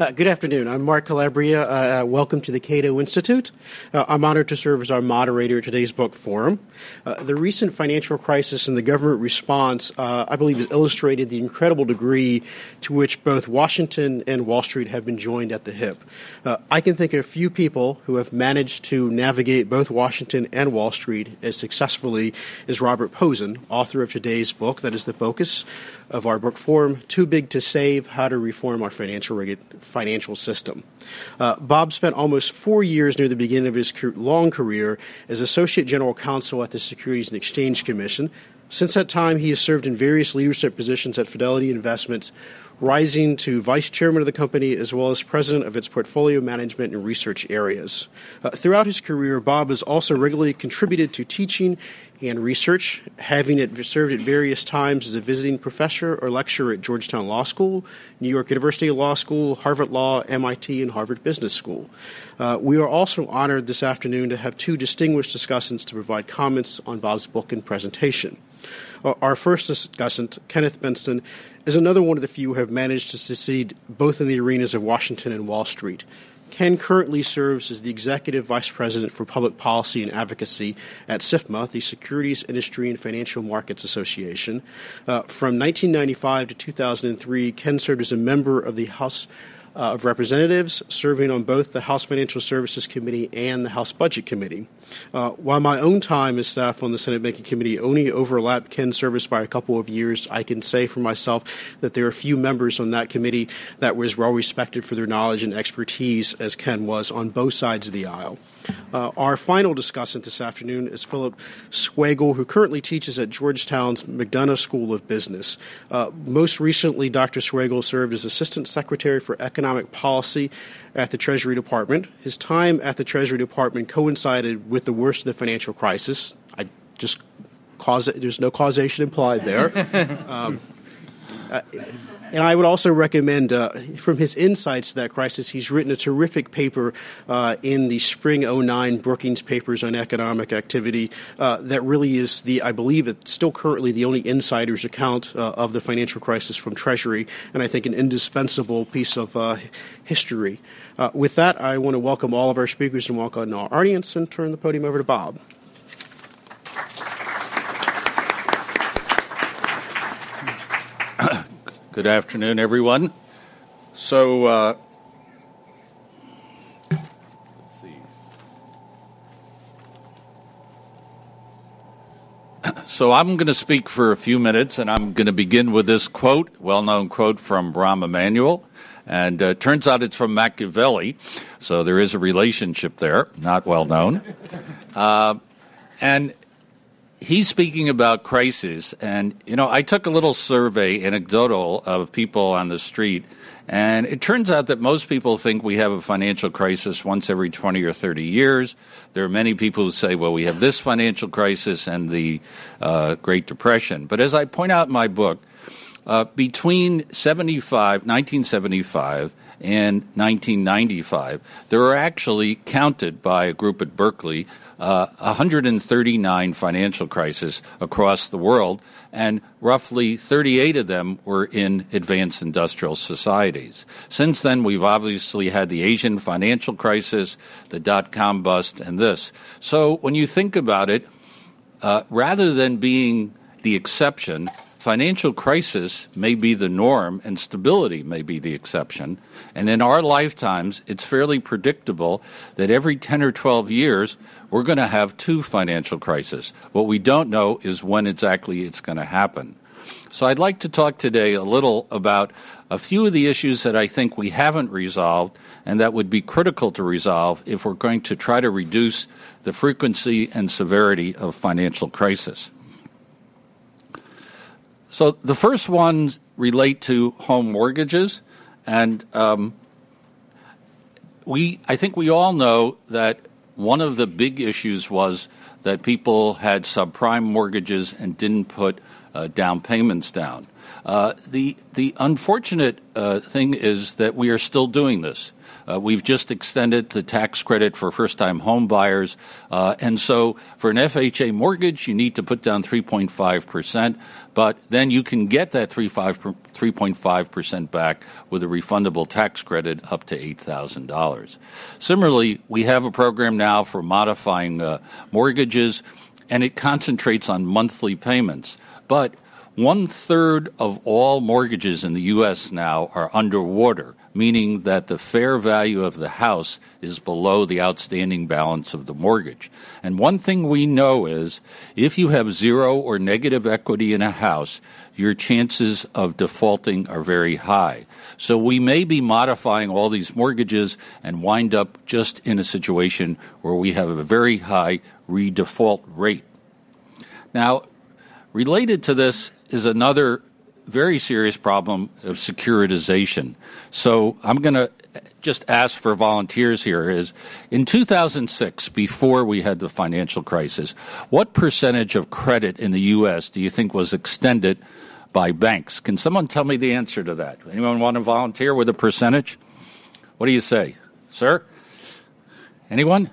Uh, good afternoon. I'm Mark Calabria. Uh, uh, welcome to the Cato Institute. Uh, I'm honored to serve as our moderator at today's book forum. Uh, the recent financial crisis and the government response, uh, I believe, has illustrated the incredible degree to which both Washington and Wall Street have been joined at the hip. I can think of few people who have managed to navigate both Washington and Wall Street as successfully as Robert Pozen, author of today's book that is the focus of our book forum, Too Big to Save How to Reform Our Financial, Regu- financial System. Uh, Bob spent almost four years near the beginning of his long career as Associate General Counsel at the Securities and Exchange Commission. Since that time, he has served in various leadership positions at Fidelity Investments, rising to vice chairman of the company as well as president of its portfolio management and research areas. Uh, throughout his career, Bob has also regularly contributed to teaching and research, having it served at various times as a visiting professor or lecturer at Georgetown Law School, New York University Law School, Harvard Law, MIT, and Harvard Business School. Uh, we are also honored this afternoon to have two distinguished discussants to provide comments on Bob's book and presentation. Uh, our first discussant, Kenneth Bentsen, is another one of the few who have managed to succeed both in the arenas of Washington and Wall Street. Ken currently serves as the Executive Vice President for Public Policy and Advocacy at SIFMA, the Securities Industry and Financial Markets Association. Uh, from 1995 to 2003, Ken served as a member of the House uh, of Representatives, serving on both the House Financial Services Committee and the House Budget Committee. Uh, while my own time as staff on the Senate Banking Committee only overlapped Ken's service by a couple of years, I can say for myself that there are few members on that committee that was as well respected for their knowledge and expertise, as Ken was on both sides of the aisle. Uh, our final discussant this afternoon is Phillip Swagel, who currently teaches at Georgetown's McDonough School of Business. Uh, most recently, Dr. Swagel served as Assistant Secretary for Economic Policy at the Treasury Department. His time at the Treasury Department coincided with the worst of the financial crisis. I just cause there's no causation implied there. Um, uh, and I would also recommend, uh, from his insights to that crisis, he's written a terrific paper uh, in the spring 09 Brookings Papers on Economic Activity uh, that really is the, I believe, it's still currently the only insider's account uh, of the financial crisis from Treasury, and I think an indispensable piece of uh, history. With that, I want to welcome all of our speakers and welcome our audience and turn the podium over to Bob. Good afternoon, everyone. So, uh, let's see. So, I'm going to speak for a few minutes, and I'm going to begin with this quote, well known quote from Rahm Emanuel. And uh, turns out it's from Machiavelli, so there is a relationship there, not well known. Uh, and he's speaking about crisis, and you know, I took a little survey, anecdotal, of people on the street, and it turns out that most people think we have a financial crisis once every 20 or 30 years. There are many people who say, well, we have this financial crisis and the uh, Great Depression. But as I point out in my book, uh, between 75, 1975 and 1995, there are actually counted by a group at Berkeley uh, 139 financial crises across the world, and roughly 38 of them were in advanced industrial societies. Since then, we've obviously had the Asian financial crisis, the dot com bust, and this. So when you think about it, uh, rather than being the exception, financial crisis may be the norm and stability may be the exception. And in our lifetimes, it's fairly predictable that every 10 or 12 years, we're going to have two financial crises. What we don't know is when exactly it's going to happen. So I'd like to talk today a little about a few of the issues that I think we haven't resolved and that would be critical to resolve if we're going to try to reduce the frequency and severity of financial crisis. So the first ones relate to home mortgages, and um, we I think we all know that one of the big issues was that people had subprime mortgages and didn't put uh, down payments down. Uh, the the unfortunate uh, thing is that we are still doing this. Uh, we've just extended the tax credit for first time home buyers. Uh, and so for an FHA mortgage, you need to put down 3.5%, but then you can get that 3.5% back with a refundable tax credit up to $8,000. Similarly, we have a program now for modifying uh, mortgages, and it concentrates on monthly payments. But one third of all mortgages in the U.S. now are underwater meaning that the fair value of the house is below the outstanding balance of the mortgage. And one thing we know is if you have zero or negative equity in a house, your chances of defaulting are very high. So we may be modifying all these mortgages and wind up just in a situation where we have a very high redefault rate. Now, related to this is another very serious problem of securitization. So I'm going to just ask for volunteers here is in 2006 before we had the financial crisis what percentage of credit in the US do you think was extended by banks? Can someone tell me the answer to that? Anyone want to volunteer with a percentage? What do you say? Sir? Anyone?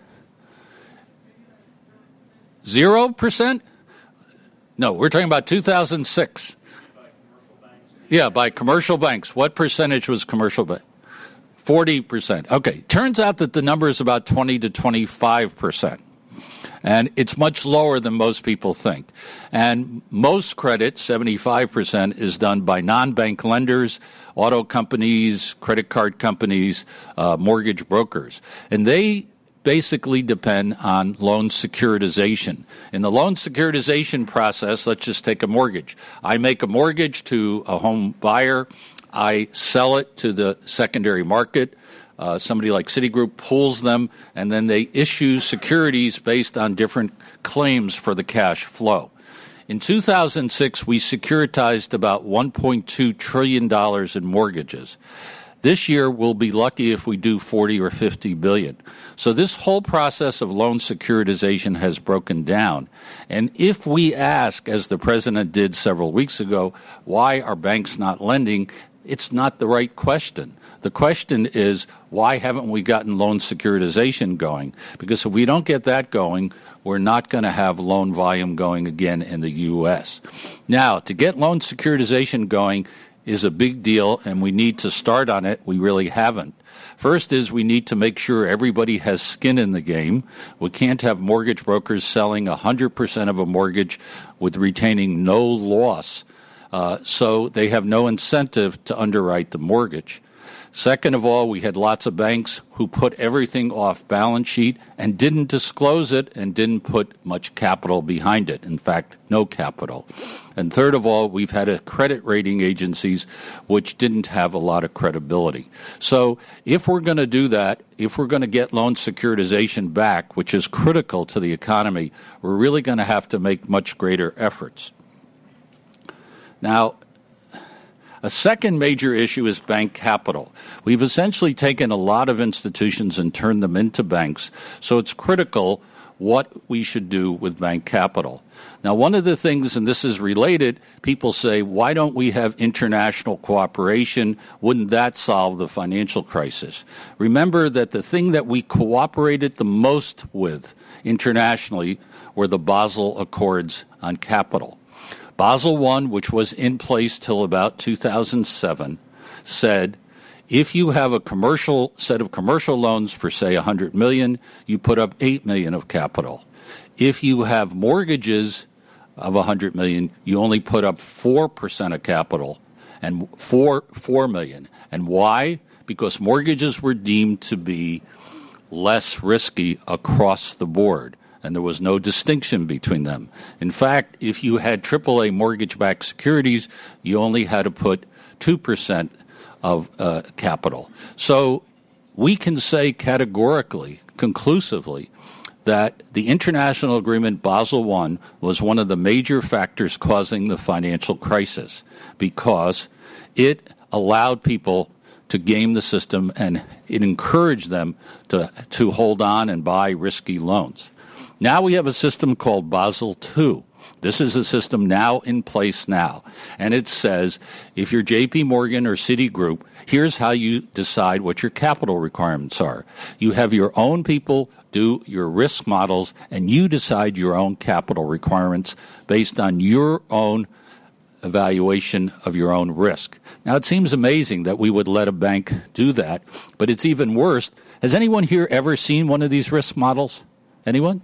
0% no we're talking about 2006 yeah, by commercial banks. What percentage was commercial bank? 40%. Okay. Turns out that the number is about 20 to 25%. And it's much lower than most people think. And most credit, 75%, is done by non bank lenders, auto companies, credit card companies, uh, mortgage brokers. And they basically depend on loan securitization. In the loan securitization process, let's just take a mortgage. I make a mortgage to a home buyer, I sell it to the secondary market. Uh, somebody like Citigroup pulls them, and then they issue securities based on different claims for the cash flow. In 2006, we securitized about $1.2 trillion in mortgages. This year, we'll be lucky if we do 40 or 50 billion. So this whole process of loan securitization has broken down. And if we ask, as the president did several weeks ago, why are banks not lending? It's not the right question. The question is, why haven't we gotten loan securitization going? Because if we don't get that going, we're not going to have loan volume going again in the U.S. Now, to get loan securitization going, is a big deal and we need to start on it. We really haven't. First is we need to make sure everybody has skin in the game. We can't have mortgage brokers selling 100% of a mortgage with retaining no loss. Uh, so they have no incentive to underwrite the mortgage. Second of all, we had lots of banks who put everything off balance sheet and didn't disclose it and didn't put much capital behind it. In fact, no capital. And third of all, we've had a credit rating agencies which didn't have a lot of credibility. So if we're going to do that, if we're going to get loan securitization back, which is critical to the economy, we're really going to have to make much greater efforts. Now, a second major issue is bank capital. We've essentially taken a lot of institutions and turned them into banks, so it's critical what we should do with bank capital. Now, one of the things, and this is related, people say, why don't we have international cooperation? Wouldn't that solve the financial crisis? Remember that the thing that we cooperated the most with internationally were the Basel Accords on capital. Basel I, which was in place till about 2007, said if you have a commercial set of commercial loans for say 100 million, you put up 8 million of capital. If you have mortgages of 100 million, you only put up 4% of capital and 4 4 million. And why? Because mortgages were deemed to be less risky across the board and there was no distinction between them. In fact, if you had AAA mortgage backed securities, you only had to put 2% of uh, capital. So we can say categorically, conclusively, that the international agreement Basel I was one of the major factors causing the financial crisis because it allowed people to game the system and it encouraged them to, to hold on and buy risky loans. Now we have a system called Basel II. This is a system now in place now. And it says if you're JP Morgan or Citigroup, here's how you decide what your capital requirements are. You have your own people do your risk models and you decide your own capital requirements based on your own evaluation of your own risk. Now, it seems amazing that we would let a bank do that, but it's even worse. Has anyone here ever seen one of these risk models? Anyone?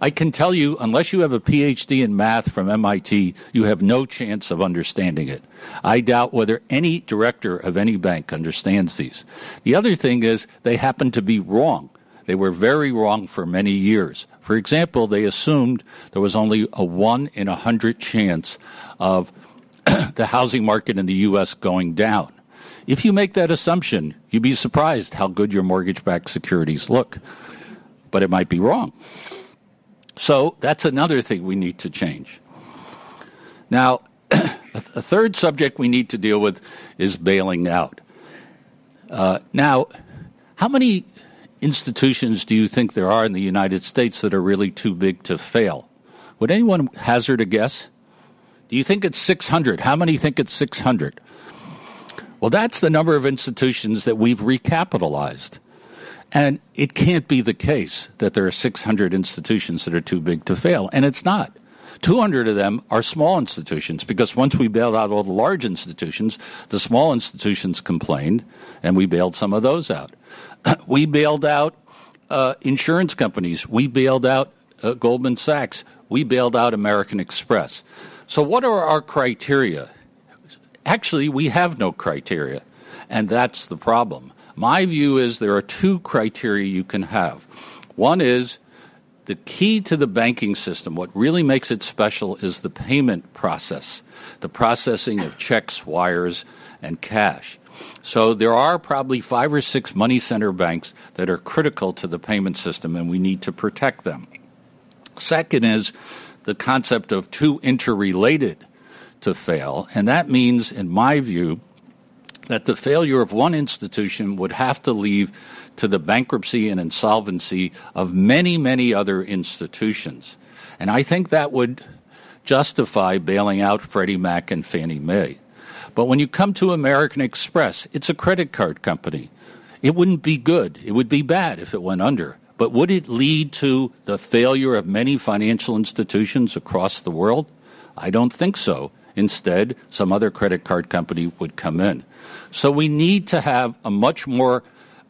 I can tell you, unless you have a PhD in math from MIT, you have no chance of understanding it. I doubt whether any director of any bank understands these. The other thing is, they happen to be wrong. They were very wrong for many years. For example, they assumed there was only a one in a hundred chance of the housing market in the U.S. going down. If you make that assumption, you'd be surprised how good your mortgage backed securities look. But it might be wrong. So that's another thing we need to change. Now, a third subject we need to deal with is bailing out. Uh, now, how many institutions do you think there are in the United States that are really too big to fail? Would anyone hazard a guess? Do you think it's 600? How many think it's 600? Well, that's the number of institutions that we've recapitalized. And it can't be the case that there are 600 institutions that are too big to fail. And it's not. 200 of them are small institutions because once we bailed out all the large institutions, the small institutions complained and we bailed some of those out. we bailed out uh, insurance companies. We bailed out uh, Goldman Sachs. We bailed out American Express. So, what are our criteria? Actually, we have no criteria, and that's the problem. My view is there are two criteria you can have. One is the key to the banking system, what really makes it special is the payment process, the processing of checks, wires, and cash. So there are probably five or six money center banks that are critical to the payment system, and we need to protect them. Second is the concept of too interrelated to fail. And that means, in my view, that the failure of one institution would have to lead to the bankruptcy and insolvency of many, many other institutions. And I think that would justify bailing out Freddie Mac and Fannie Mae. But when you come to American Express, it's a credit card company. It wouldn't be good. It would be bad if it went under. But would it lead to the failure of many financial institutions across the world? I don't think so. Instead, some other credit card company would come in. So we need to have a much more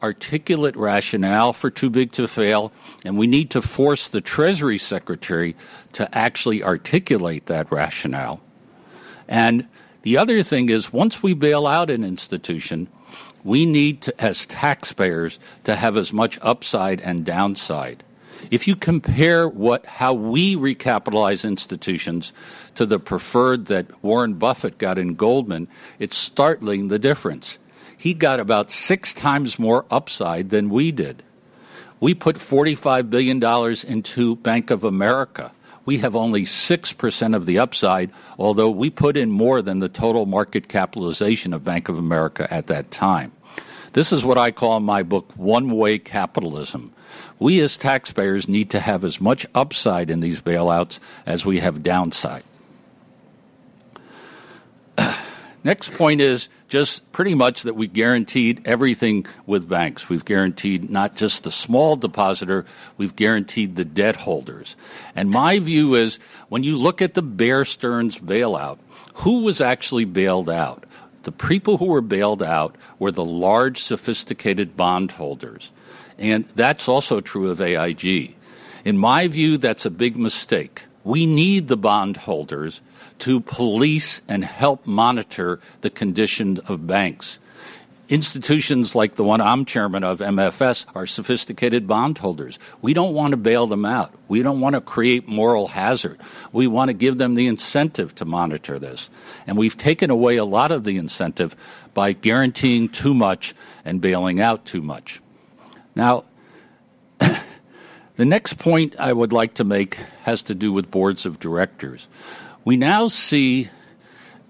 articulate rationale for too big to fail, and we need to force the Treasury Secretary to actually articulate that rationale. And the other thing is, once we bail out an institution, we need to, as taxpayers to have as much upside and downside. If you compare what how we recapitalize institutions to the preferred that Warren Buffett got in Goldman, it's startling the difference. He got about six times more upside than we did. We put $45 billion into Bank of America. We have only 6% of the upside, although we put in more than the total market capitalization of Bank of America at that time. This is what I call in my book one way capitalism. We as taxpayers need to have as much upside in these bailouts as we have downside. Next point is just pretty much that we guaranteed everything with banks. We've guaranteed not just the small depositor, we've guaranteed the debt holders. And my view is when you look at the Bear Stearns bailout, who was actually bailed out? The people who were bailed out were the large, sophisticated bondholders. And that's also true of AIG. In my view, that's a big mistake. We need the bondholders to police and help monitor the condition of banks. Institutions like the one I'm chairman of, MFS, are sophisticated bondholders. We don't want to bail them out. We don't want to create moral hazard. We want to give them the incentive to monitor this. And we've taken away a lot of the incentive by guaranteeing too much and bailing out too much. Now, the next point I would like to make has to do with boards of directors. We now see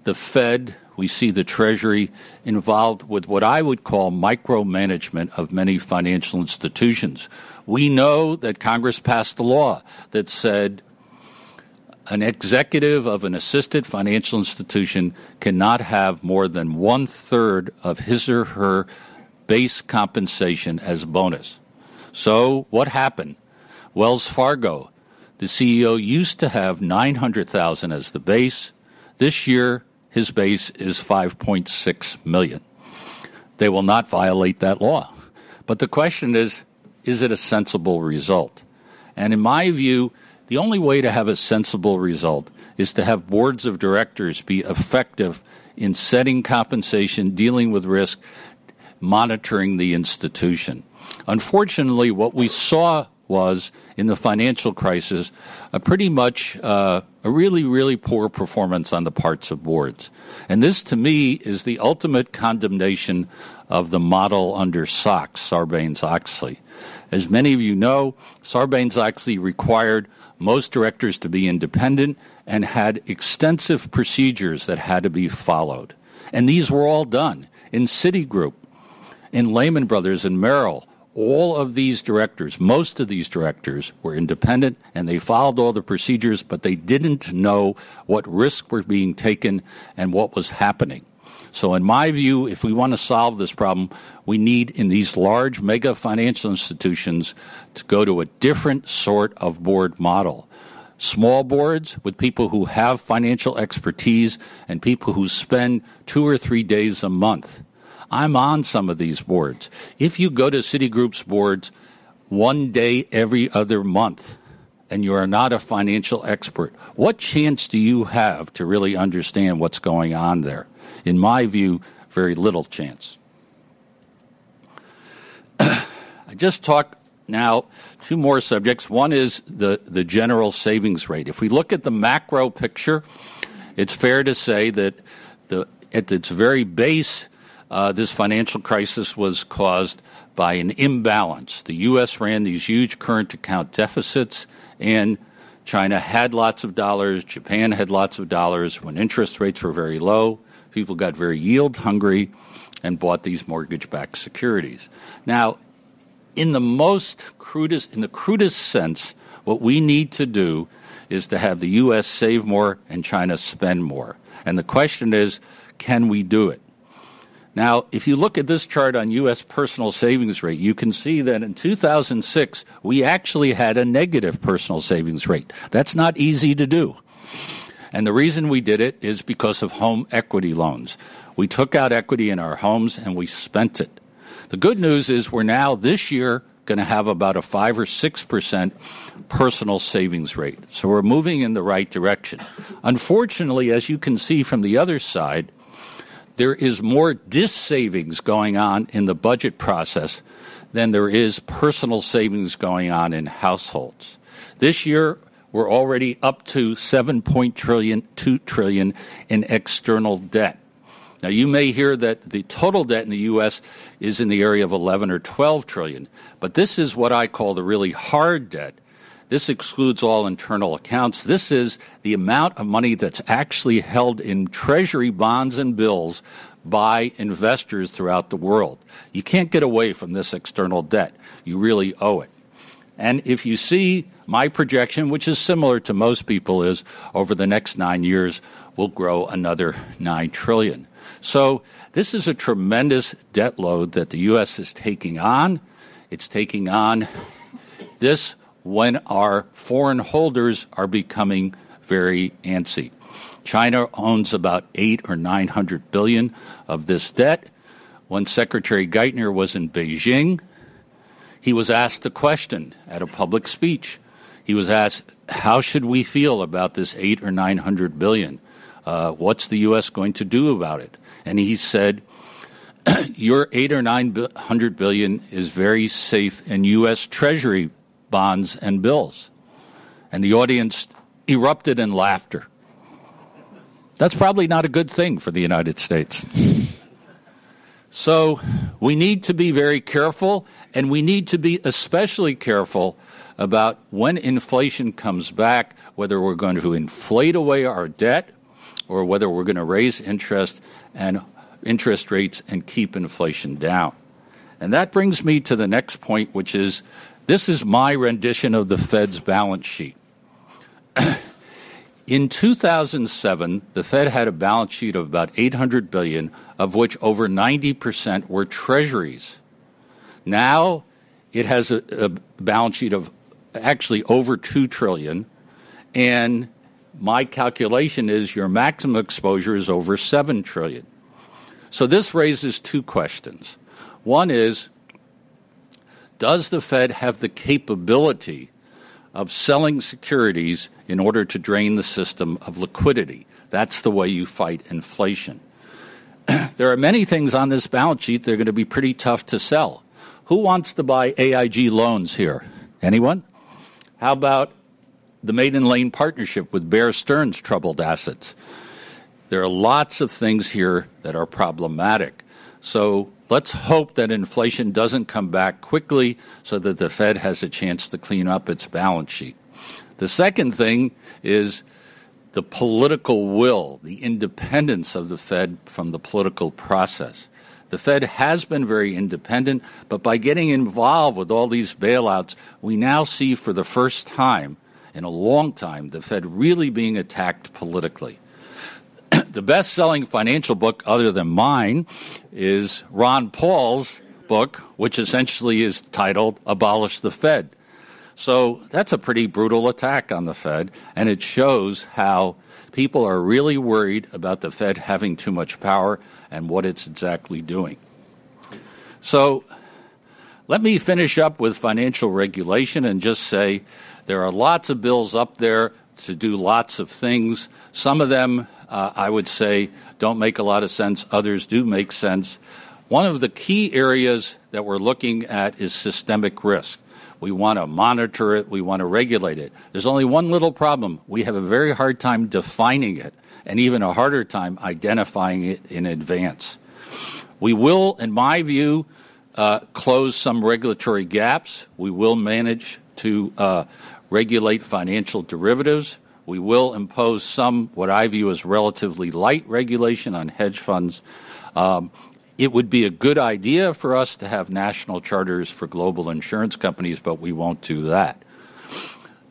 the Fed we see the Treasury involved with what I would call micromanagement of many financial institutions. We know that Congress passed a law that said an executive of an assisted financial institution cannot have more than one third of his or her base compensation as bonus. So, what happened? Wells Fargo, the CEO used to have 900,000 as the base. This year, his base is 5.6 million. They will not violate that law. But the question is is it a sensible result? And in my view, the only way to have a sensible result is to have boards of directors be effective in setting compensation, dealing with risk, monitoring the institution. Unfortunately, what we saw was in the financial crisis a pretty much uh, a really, really poor performance on the parts of boards. And this, to me, is the ultimate condemnation of the model under SOX, Sarbanes Oxley. As many of you know, Sarbanes Oxley required most directors to be independent and had extensive procedures that had to be followed. And these were all done in Citigroup, in Lehman Brothers, and Merrill. All of these directors, most of these directors, were independent and they followed all the procedures, but they didn't know what risks were being taken and what was happening. So, in my view, if we want to solve this problem, we need in these large mega financial institutions to go to a different sort of board model. Small boards with people who have financial expertise and people who spend two or three days a month. I'm on some of these boards. If you go to Citigroup's boards one day every other month, and you are not a financial expert, what chance do you have to really understand what's going on there? in my view, very little chance. I just talked now two more subjects. One is the, the general savings rate. If we look at the macro picture, it's fair to say that the, at its very base, uh, this financial crisis was caused by an imbalance. The U.S. ran these huge current account deficits, and China had lots of dollars, Japan had lots of dollars when interest rates were very low people got very yield hungry and bought these mortgage backed securities. Now, in the most crudest, in the crudest sense, what we need to do is to have the U.S. save more and China spend more. And the question is, can we do it? Now, if you look at this chart on U.S. personal savings rate, you can see that in 2006, we actually had a negative personal savings rate. That's not easy to do. And the reason we did it is because of home equity loans. We took out equity in our homes and we spent it. The good news is we're now this year going to have about a 5 or 6% personal savings rate. So we're moving in the right direction. Unfortunately, as you can see from the other side, there is more dis-savings going on in the budget process than there is personal savings going on in households. This year, we're already up to 7.2 trillion, 2 trillion in external debt. Now, you may hear that the total debt in the U.S. is in the area of 11 or 12 trillion, but this is what I call the really hard debt. This excludes all internal accounts. This is the amount of money that's actually held in treasury bonds and bills by investors throughout the world. You can't get away from this external debt. You really owe it. And if you see my projection, which is similar to most people, is over the next nine years, we'll grow another nine trillion. So this is a tremendous debt load that the U.S. is taking on. It's taking on this when our foreign holders are becoming very antsy. China owns about eight or nine hundred billion of this debt. When Secretary Geithner was in Beijing, he was asked a question at a public speech he was asked, "How should we feel about this eight or nine hundred billion? Uh, what's the U.S. going to do about it?" And he said, "Your eight or nine hundred billion is very safe in U.S. Treasury bonds and bills." And the audience erupted in laughter. That's probably not a good thing for the United States. So we need to be very careful, and we need to be especially careful about when inflation comes back, whether we're going to inflate away our debt or whether we're going to raise interest and interest rates and keep inflation down. And that brings me to the next point, which is this is my rendition of the Fed's balance sheet. In 2007, the Fed had a balance sheet of about 800 billion, of which over 90% were treasuries. Now it has a, a balance sheet of actually over 2 trillion and my calculation is your maximum exposure is over 7 trillion. So this raises two questions. One is does the Fed have the capability of selling securities in order to drain the system of liquidity? That's the way you fight inflation. there are many things on this balance sheet that are going to be pretty tough to sell. Who wants to buy AIG loans here? Anyone? How about the Maiden Lane partnership with Bear Stearns troubled assets? There are lots of things here that are problematic. So let's hope that inflation doesn't come back quickly so that the Fed has a chance to clean up its balance sheet. The second thing is the political will, the independence of the Fed from the political process. The Fed has been very independent, but by getting involved with all these bailouts, we now see for the first time in a long time the Fed really being attacked politically. The best selling financial book, other than mine, is Ron Paul's book, which essentially is titled Abolish the Fed. So that's a pretty brutal attack on the Fed, and it shows how people are really worried about the Fed having too much power and what it's exactly doing. So let me finish up with financial regulation and just say there are lots of bills up there to do lots of things. Some of them, uh, I would say, don't make a lot of sense, others do make sense. One of the key areas that we're looking at is systemic risk. We want to monitor it, we want to regulate it. There's only one little problem. We have a very hard time defining it, and even a harder time identifying it in advance. We will, in my view, uh, close some regulatory gaps. We will manage to uh, regulate financial derivatives. We will impose some, what I view as relatively light regulation on hedge funds. Um, it would be a good idea for us to have national charters for global insurance companies, but we won't do that.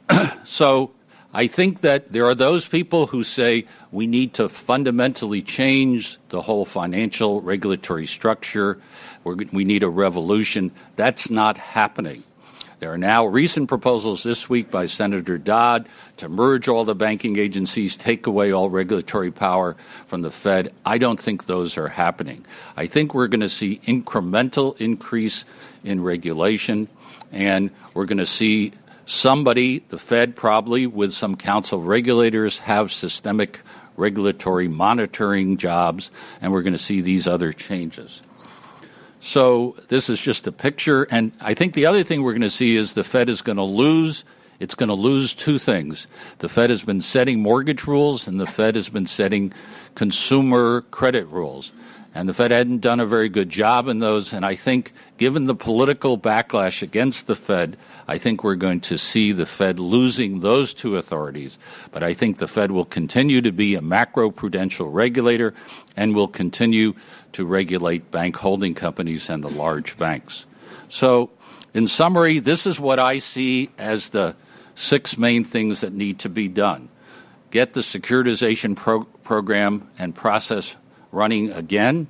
so I think that there are those people who say we need to fundamentally change the whole financial regulatory structure. We need a revolution. That's not happening. There are now recent proposals this week by Senator Dodd to merge all the banking agencies, take away all regulatory power from the Fed. I don't think those are happening. I think we're going to see incremental increase in regulation, and we're going to see somebody, the Fed probably, with some council regulators, have systemic regulatory monitoring jobs, and we're going to see these other changes. So this is just a picture. And I think the other thing we're going to see is the Fed is going to lose. It's going to lose two things. The Fed has been setting mortgage rules, and the Fed has been setting consumer credit rules. And the Fed hadn't done a very good job in those. And I think, given the political backlash against the Fed, I think we're going to see the Fed losing those two authorities. But I think the Fed will continue to be a macro prudential regulator and will continue to regulate bank holding companies and the large banks. So, in summary, this is what I see as the six main things that need to be done. Get the securitization pro- program and process running again,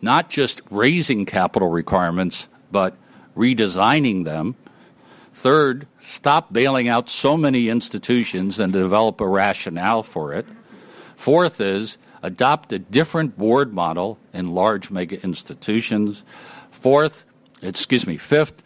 not just raising capital requirements, but redesigning them Third, stop bailing out so many institutions and develop a rationale for it. Fourth is adopt a different board model in large mega institutions. Fourth, excuse me, fifth,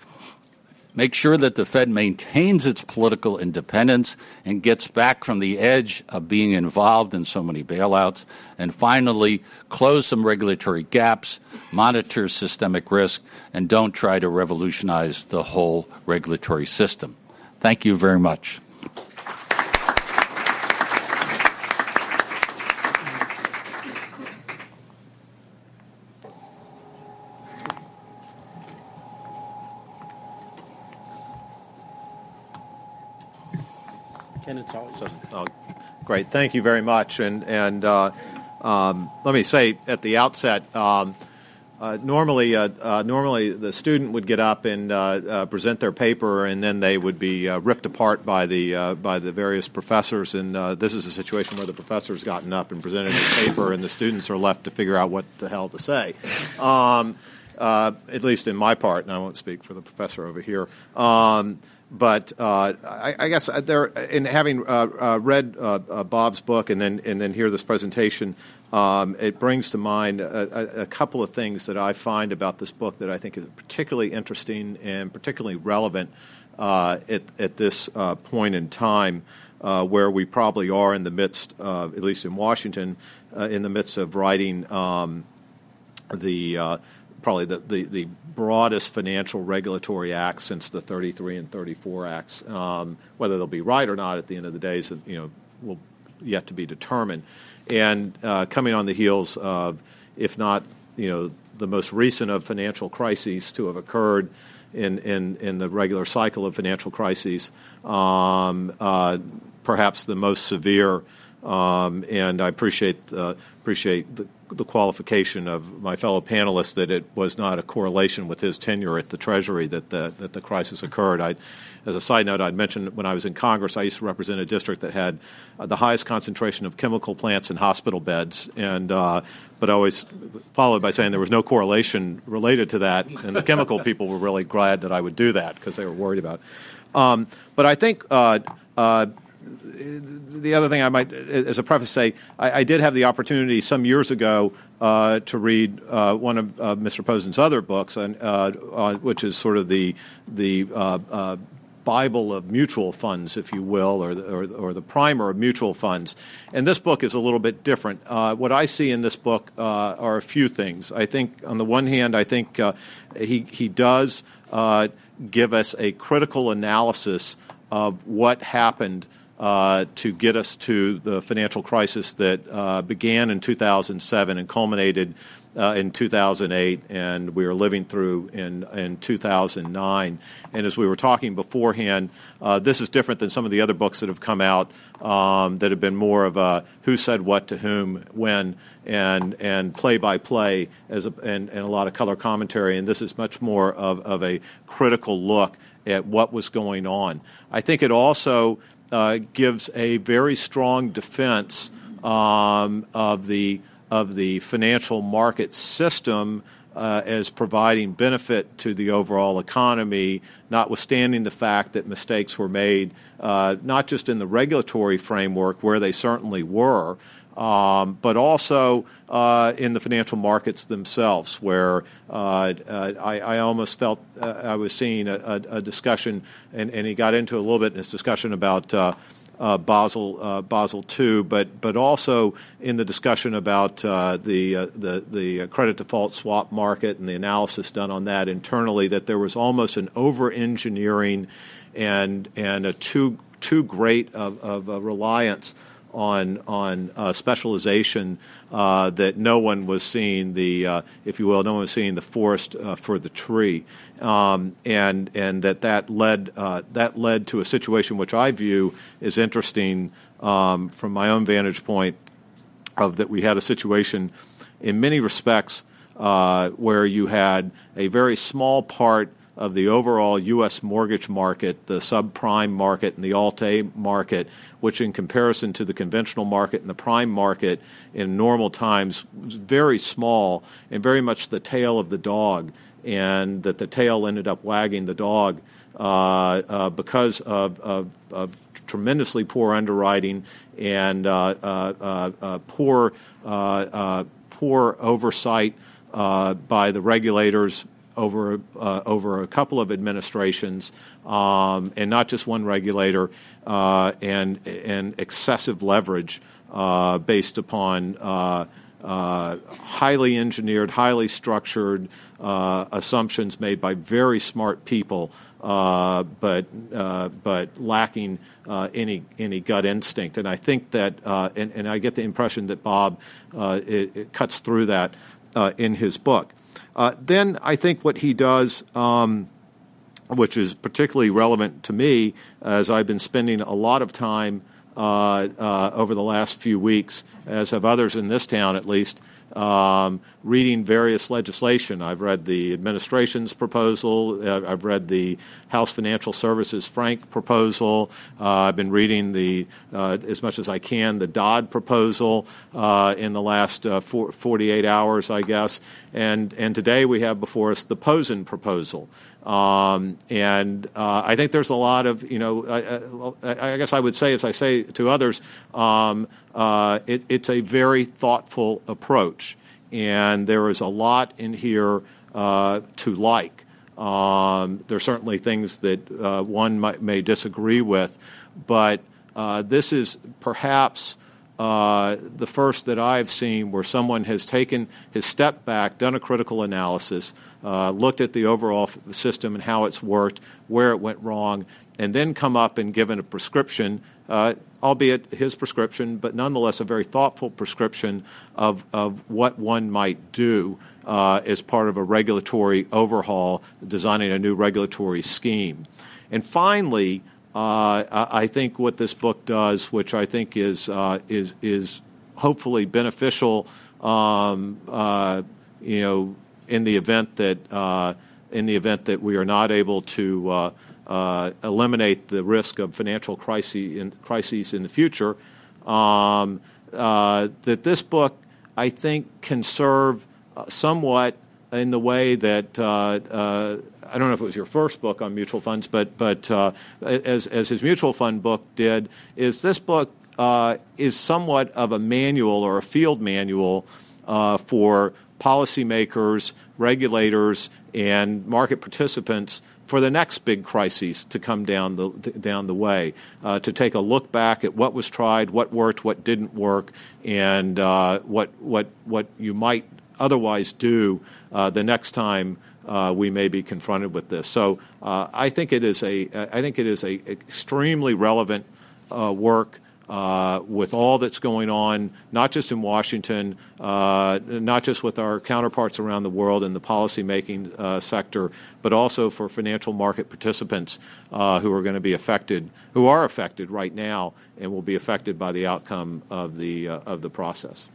make sure that the Fed maintains its political independence and gets back from the edge of being involved in so many bailouts. And finally, close some regulatory gaps, monitor systemic risk, and don't try to revolutionize the whole regulatory system. Thank you very much. Ken, it's Oh, great. Thank you very much. And, and uh, um, let me say at the outset, um, uh, normally, uh, uh, normally the student would get up and uh, uh, present their paper, and then they would be uh, ripped apart by the by the various professors. And this is a situation where the professor's gotten up and presented his paper, and the students are left to figure out what the hell to say. Um, at least in my part, and I won't speak for the professor over here. Um, but uh, I, I, guess there, in having uh, uh, read Bob's book and then and then hear this presentation, um, it brings to mind a, a, couple of things that I find about this book that I think is particularly interesting and particularly relevant uh, at, at, this uh, point in time, uh, where we probably are in the midst, at least in Washington, uh, in the midst of writing um, the uh, probably the, the, the, broadest financial regulatory acts since the 33 and 34 acts. Um, whether they'll be right or not at the end of the day is you know will yet to be determined and uh, coming on the heels of, if not, you know, the most recent of financial crises to have occurred in, in, in the regular cycle of financial crises, um, uh, perhaps the most severe. Um, and I appreciate uh, appreciate the, the, qualification of my fellow panelists that it was not a correlation with his tenure at the Treasury that the, that the crisis occurred. I as a side note, I'd mentioned when I was in Congress, I used to represent a district that had uh, the highest concentration of chemical plants and hospital beds, and uh, but always followed by saying there was no correlation related to that, and the chemical people were really glad that I would do that because they were worried about. It. Um, but I think. Uh, uh, the other thing I might, as a preface, say I, I did have the opportunity some years ago uh, to read uh, one of uh, Mr. Pozen's other books, uh, which is sort of the the Bible of mutual funds, if you will, or the, or, or, the primer of mutual funds. And this book is a little bit different. Uh, what I see in this book uh, are a few things. I think, on the one hand, I think uh, he, he does uh, give us a critical analysis of what happened. Uh, to get us to the financial crisis that uh, began in 2007 and culminated uh, in 2008, and we are living through in, in 2009. And as we were talking beforehand, uh, this is different than some of the other books that have come out um, that have been more of a who said what to whom, when, and and play by play as a, and, and a lot of color commentary. And this is much more of, of a critical look at what was going on. I think it also uh, gives a very strong defense um, of the of the financial market system uh, as providing benefit to the overall economy, notwithstanding the fact that mistakes were made, uh, not just in the regulatory framework, where they certainly were, um, but also uh, in the financial markets themselves, where uh, uh, I, I, almost felt uh, I was seeing a, a, discussion, and, and, he got into a little bit in his discussion about uh, Basel uh, Basel II, but but also in the discussion about uh, the uh, the the credit default swap market and the analysis done on that internally, that there was almost an over engineering and and a too too great of, of reliance on on uh, specialization uh, that no one was seeing the, uh, if you will, no one was seeing the forest uh, for the tree, um, and and that that led uh, that led to a situation which I view is interesting um, from my own vantage point, of that we had a situation, in many respects, uh, where you had a very small part of the overall U.S. mortgage market, the subprime market, and the Alt-A market, which in comparison to the conventional market and the prime market in normal times was very small and very much the tail of the dog, and that the tail ended up wagging the dog uh, uh, because of, of, of, tremendously poor underwriting and uh, uh, uh poor, uh, poor oversight by the regulators over uh, over a couple of administrations, um, and not just one regulator, uh, and and excessive leverage uh, based upon. Uh, uh, highly engineered, highly structured uh, assumptions made by very smart people, but but lacking any any gut instinct. And I think that, and, and, I get the impression that Bob it, it cuts through that in his book. Uh, then I think what he does, um, which is particularly relevant to me, as I've been spending a lot of time uh, uh, over the last few weeks, as have others in this town at least, um, reading various legislation. I've read the administration's proposal. Uh, I've read the House Financial Services Frank proposal. Uh, I've been reading the, uh, as much as I can, the Dodd proposal uh, in the last uh, four, 48 hours, I guess. And, and today we have before us the Pozen proposal. Um, and uh, I think there's a lot of, you know, I, I, guess I would say, as I say to others, um, uh, it, it's a very thoughtful approach. And there is a lot in here uh, to like. Um, there are certainly things that uh, one might, may disagree with, but uh, this is perhaps uh, the first that I've seen where someone has taken his step back, done a critical analysis, uh, looked at the overall system and how it's worked, where it went wrong, and then come up and given a prescription, uh, albeit his prescription, but nonetheless a very thoughtful prescription of, of what one might do uh, as part of a regulatory overhaul, designing a new regulatory scheme. And finally, uh, I think what this book does, which I think is uh, is is hopefully beneficial, um, uh, you know, in the event that uh, in the event that we are not able to uh, eliminate the risk of financial crises in, crises in the future, um, that this book I think can serve somewhat in the way that I don't know if it was your first book on mutual funds, but but uh, as as his mutual fund book did, is this book uh, is somewhat of a manual or a field manual uh, for policymakers, regulators, and market participants for the next big crises to come down the down the way. Uh, to take a look back at what was tried, what worked, what didn't work, and uh, what what what you might otherwise do uh, the next time uh, we may be confronted with this. So uh, I think it is a I think it is a extremely relevant uh, work. Uh, with all that's going on, not just in Washington, uh, not just with our counterparts around the world in the policymaking uh, sector, but also for financial market participants who are going to be affected, who are affected right now, and will be affected by the outcome of the of the process.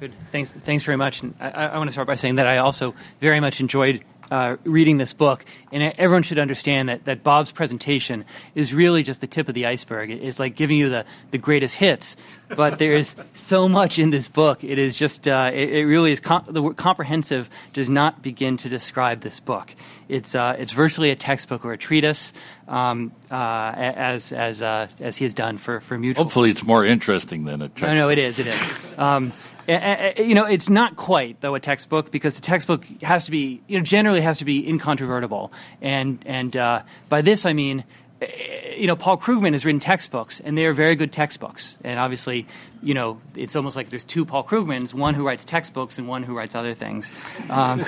Good. Thanks. Thanks very much. And I, I want to start by saying that I also very much enjoyed uh, reading this book, and everyone should understand that, that Bob's presentation is really just the tip of the iceberg. It's like giving you the, the greatest hits, but there is so much in this book. It is just, uh, it, it, really is, com- the word comprehensive does not begin to describe this book. It's, uh, it's virtually a textbook or a treatise, um, uh, as, as, uh, as he has done for, for mutual. Hopefully, it's more interesting than a textbook. No, no, it is, it is. Um, you know, it's not quite though a textbook because the textbook has to be, you know, generally has to be incontrovertible, and and uh, by this I mean, eh, you know, Paul Krugman has written textbooks, and they are very good textbooks, and obviously, you know, it's almost like there's two Paul Krugmans, one who writes textbooks and one who writes other things, um,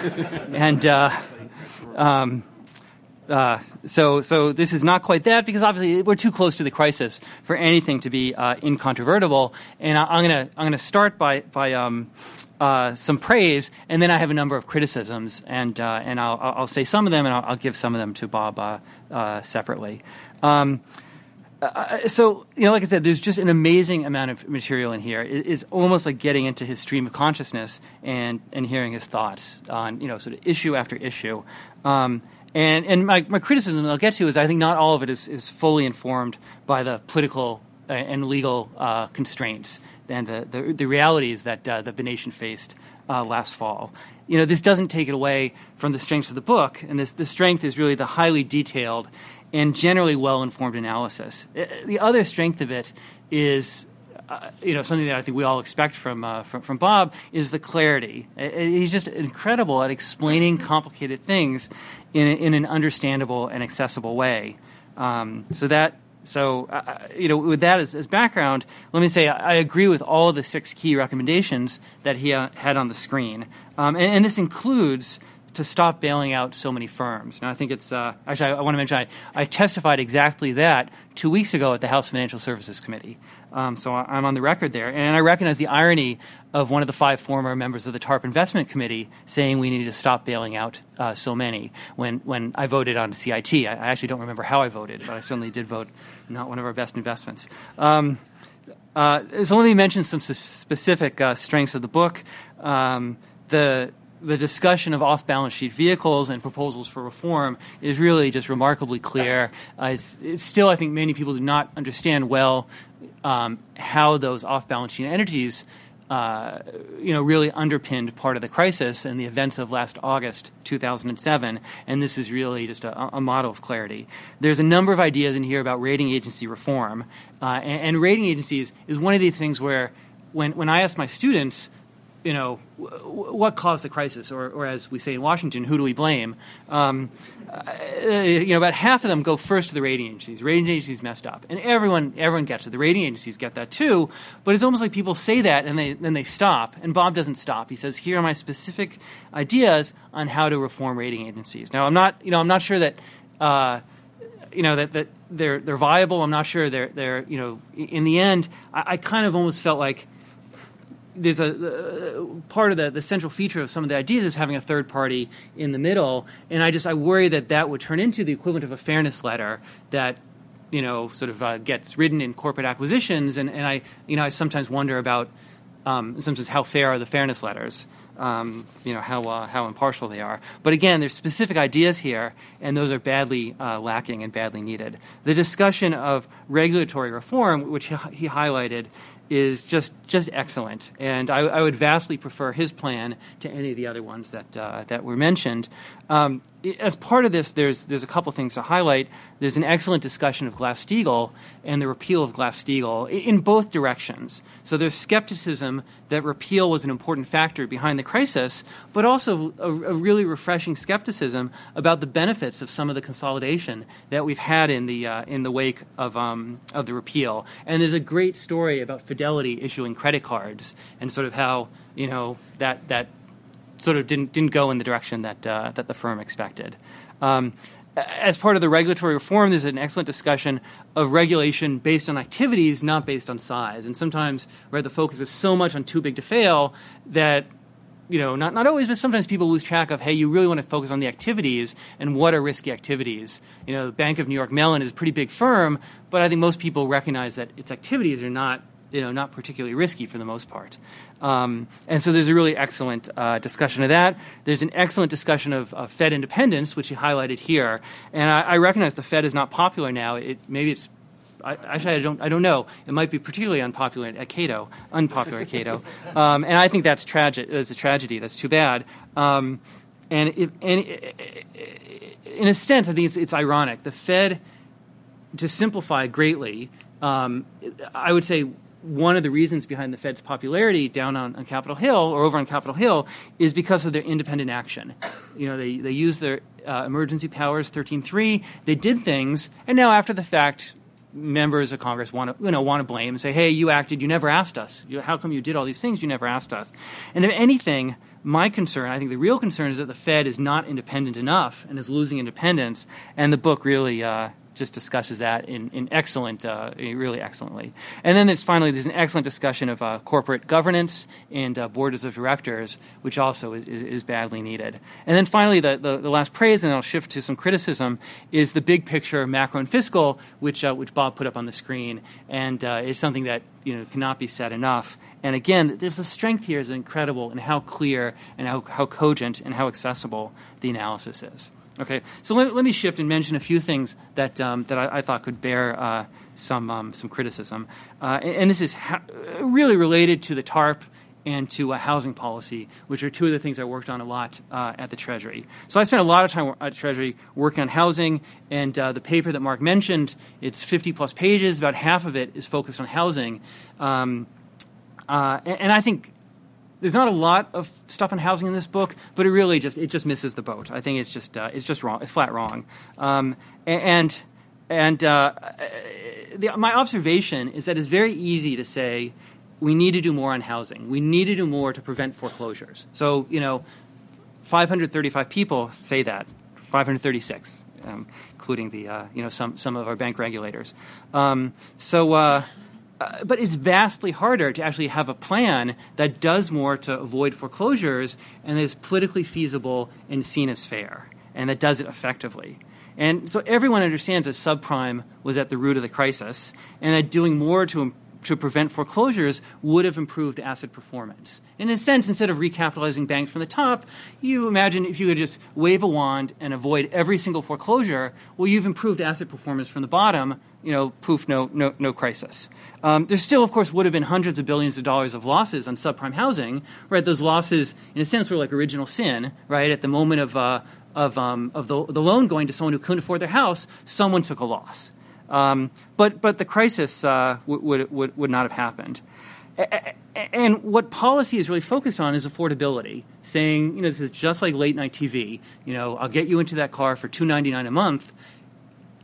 and. Uh, um, uh, so, so this is not quite that because obviously we're too close to the crisis for anything to be uh, incontrovertible. And I, am gonna I'm gonna start by by um, uh, some praise, and then I have a number of criticisms, and uh, and I'll, I'll say some of them, and I'll, I'll give some of them to Bob uh, uh, separately. Um, so you know, like I said, there's just an amazing amount of material in here. It, it's almost like getting into his stream of consciousness and and hearing his thoughts on you know sort of issue after issue. Um, and, and my, my criticism I'll get to is I think not all of it is, is fully informed by the political uh, and legal uh, constraints and the, the, the realities that, uh, that the nation faced uh, last fall. You know, this doesn't take it away from the strengths of the book, and this, the strength is really the highly detailed and generally well informed analysis. Uh, the other strength of it is uh, you know something that I think we all expect from, uh, from, from Bob is the clarity. He's just incredible at explaining complicated things in, in an understandable and accessible way. Um, so that so uh, uh, you know with that as, as, background, let me say I, I, agree with all of the six key recommendations that he uh, had on the screen, um, and, and, this includes to stop bailing out so many firms. Now, I think it's uh, actually I, I want to mention I, I, testified exactly that two weeks ago at the House Financial Services Committee. Um, so I, am on the record there, and I recognize the irony of one of the five former members of the TARP Investment Committee saying we need to stop bailing out uh, so many. When when I voted on CIT, I, I, actually don't remember how I voted, but I certainly did vote not one of our best investments. Um, Uh, so let me mention some specific uh, strengths of the book. Um, the the discussion of off-balance sheet vehicles and proposals for reform is really just remarkably clear. Uh, it's, it's, still, I think, many people do not understand well um, how those off-balance sheet entities uh, you know, really underpinned part of the crisis and the events of last August 2007. And this is really just a, a model of clarity. There's a number of ideas in here about rating agency reform. Uh, and, and, rating agencies is one of these things where when, when I ask my students, you know, what caused the crisis, or, or as we say in Washington, who do we blame? Um, uh, you know, about half of them go first to the rating agencies. Rating agencies messed up, and everyone everyone gets it. The rating agencies get that too, but it's almost like people say that and they then they stop. And Bob doesn't stop. He says, "Here are my specific ideas on how to reform rating agencies." Now, I'm not, you know, I'm not sure that. Uh, you know that, that they're they're viable. I'm not sure they're they're you know in the end. I, I kind of almost felt like there's a uh, part of the, the central feature of some of the ideas is having a third party in the middle, and I just I worry that that would turn into the equivalent of a fairness letter that you know sort of uh, gets written in corporate acquisitions, and, and I you know I sometimes wonder about um, sometimes how fair are the fairness letters. Um, you know how uh, how impartial they are, but again, there's specific ideas here, and those are badly uh, lacking and badly needed. The discussion of regulatory reform, which he, he highlighted, is just just excellent, and I, I, would vastly prefer his plan to any of the other ones that uh, that were mentioned. Um, as part of this, there's there's a couple things to highlight. There's an excellent discussion of Glass Steagall and the repeal of Glass Steagall in both directions. So there's skepticism that repeal was an important factor behind the crisis, but also a, a really refreshing skepticism about the benefits of some of the consolidation that we've had in the uh, in the wake of um, of the repeal. And there's a great story about Fidelity issuing credit cards and sort of how you know that that sort of didn't didn't go in the direction that uh, that the firm expected. Um, as part of the regulatory reform, there's an excellent discussion of regulation based on activities, not based on size. And sometimes where the focus is so much on too big to fail that you know, not, not always, but sometimes people lose track of, hey, you really want to focus on the activities and what are risky activities. You know, the Bank of New York Mellon is a pretty big firm, but I think most people recognize that its activities are not, you know, not particularly risky for the most part. Um, and so there's a really excellent uh, discussion of that. There's an excellent discussion of, of Fed independence, which you highlighted here. And I, I, recognize the Fed is not popular now. It, maybe it's I, actually, I don't, I don't know. It might be particularly unpopular at Cato, unpopular at Cato, um, and I think that's tragic. It's a tragedy. That's too bad. Um, and, if, and in a sense, I think it's, it's, ironic. The Fed, to simplify greatly, um, I would say one of the reasons behind the Fed's popularity down on, on, Capitol Hill or over on Capitol Hill is because of their independent action. You know, they, they use their uh, emergency powers 13.3. They did things, and now after the fact, members of Congress want to you know want to blame and say, "Hey, you acted. You never asked us. You, how come you did all these things? You never asked us." And if anything, my concern, I think the real concern, is that the Fed is not independent enough and is losing independence. And the book really uh, just discusses that in, in excellent, uh, really excellently. And then there's finally there's an excellent discussion of uh, corporate governance and uh, boards of directors, which also is, is, is badly needed. And then finally, the, the, the, last praise, and I'll shift to some criticism, is the big picture macro and fiscal, which uh, which Bob put up on the screen, and uh, is something that you know cannot be said enough. And again, there's the strength here is incredible in how clear and how, how cogent and how accessible the analysis is. Okay, so let, let me shift and mention a few things that, um, that I, I, thought could bear uh, some, um, some criticism. Uh, and, and, this is ha- really related to the TARP and to a housing policy, which are two of the things I worked on a lot uh, at the Treasury. So I spent a lot of time at Treasury working on housing, and uh, the paper that Mark mentioned, it's 50 plus pages, about half of it is focused on housing. Um, uh, and, and I think there's not a lot of stuff on housing in this book, but it really just it just misses the boat. I think it's just uh, it's just wrong, flat wrong. Um, and and uh, the, my observation is that it's very easy to say we need to do more on housing. We need to do more to prevent foreclosures. So you know, 535 people say that. 536, um, including the uh, you know some some of our bank regulators. Um, so uh, but it's vastly harder to actually have a plan that does more to avoid foreclosures and is politically feasible and seen as fair, and that does it effectively. And so everyone understands that subprime was at the root of the crisis, and that doing more to to prevent foreclosures would have improved asset performance. In a sense, instead of recapitalizing banks from the top, you imagine if you could just wave a wand and avoid every single foreclosure, well, you've improved asset performance from the bottom. You know, poof, no, no, no crisis. Um, there still, of course, would have been hundreds of billions of dollars of losses on subprime housing, right? Those losses, in a sense, were like original sin, right? At the moment of, uh, of, um, of the, the loan going to someone who couldn't afford their house, someone took a loss. Um, but, but the crisis uh, would, would, would not have happened. And what policy is really focused on is affordability, saying, you know, this is just like late night TV. You know, I'll get you into that car for two ninety nine a month.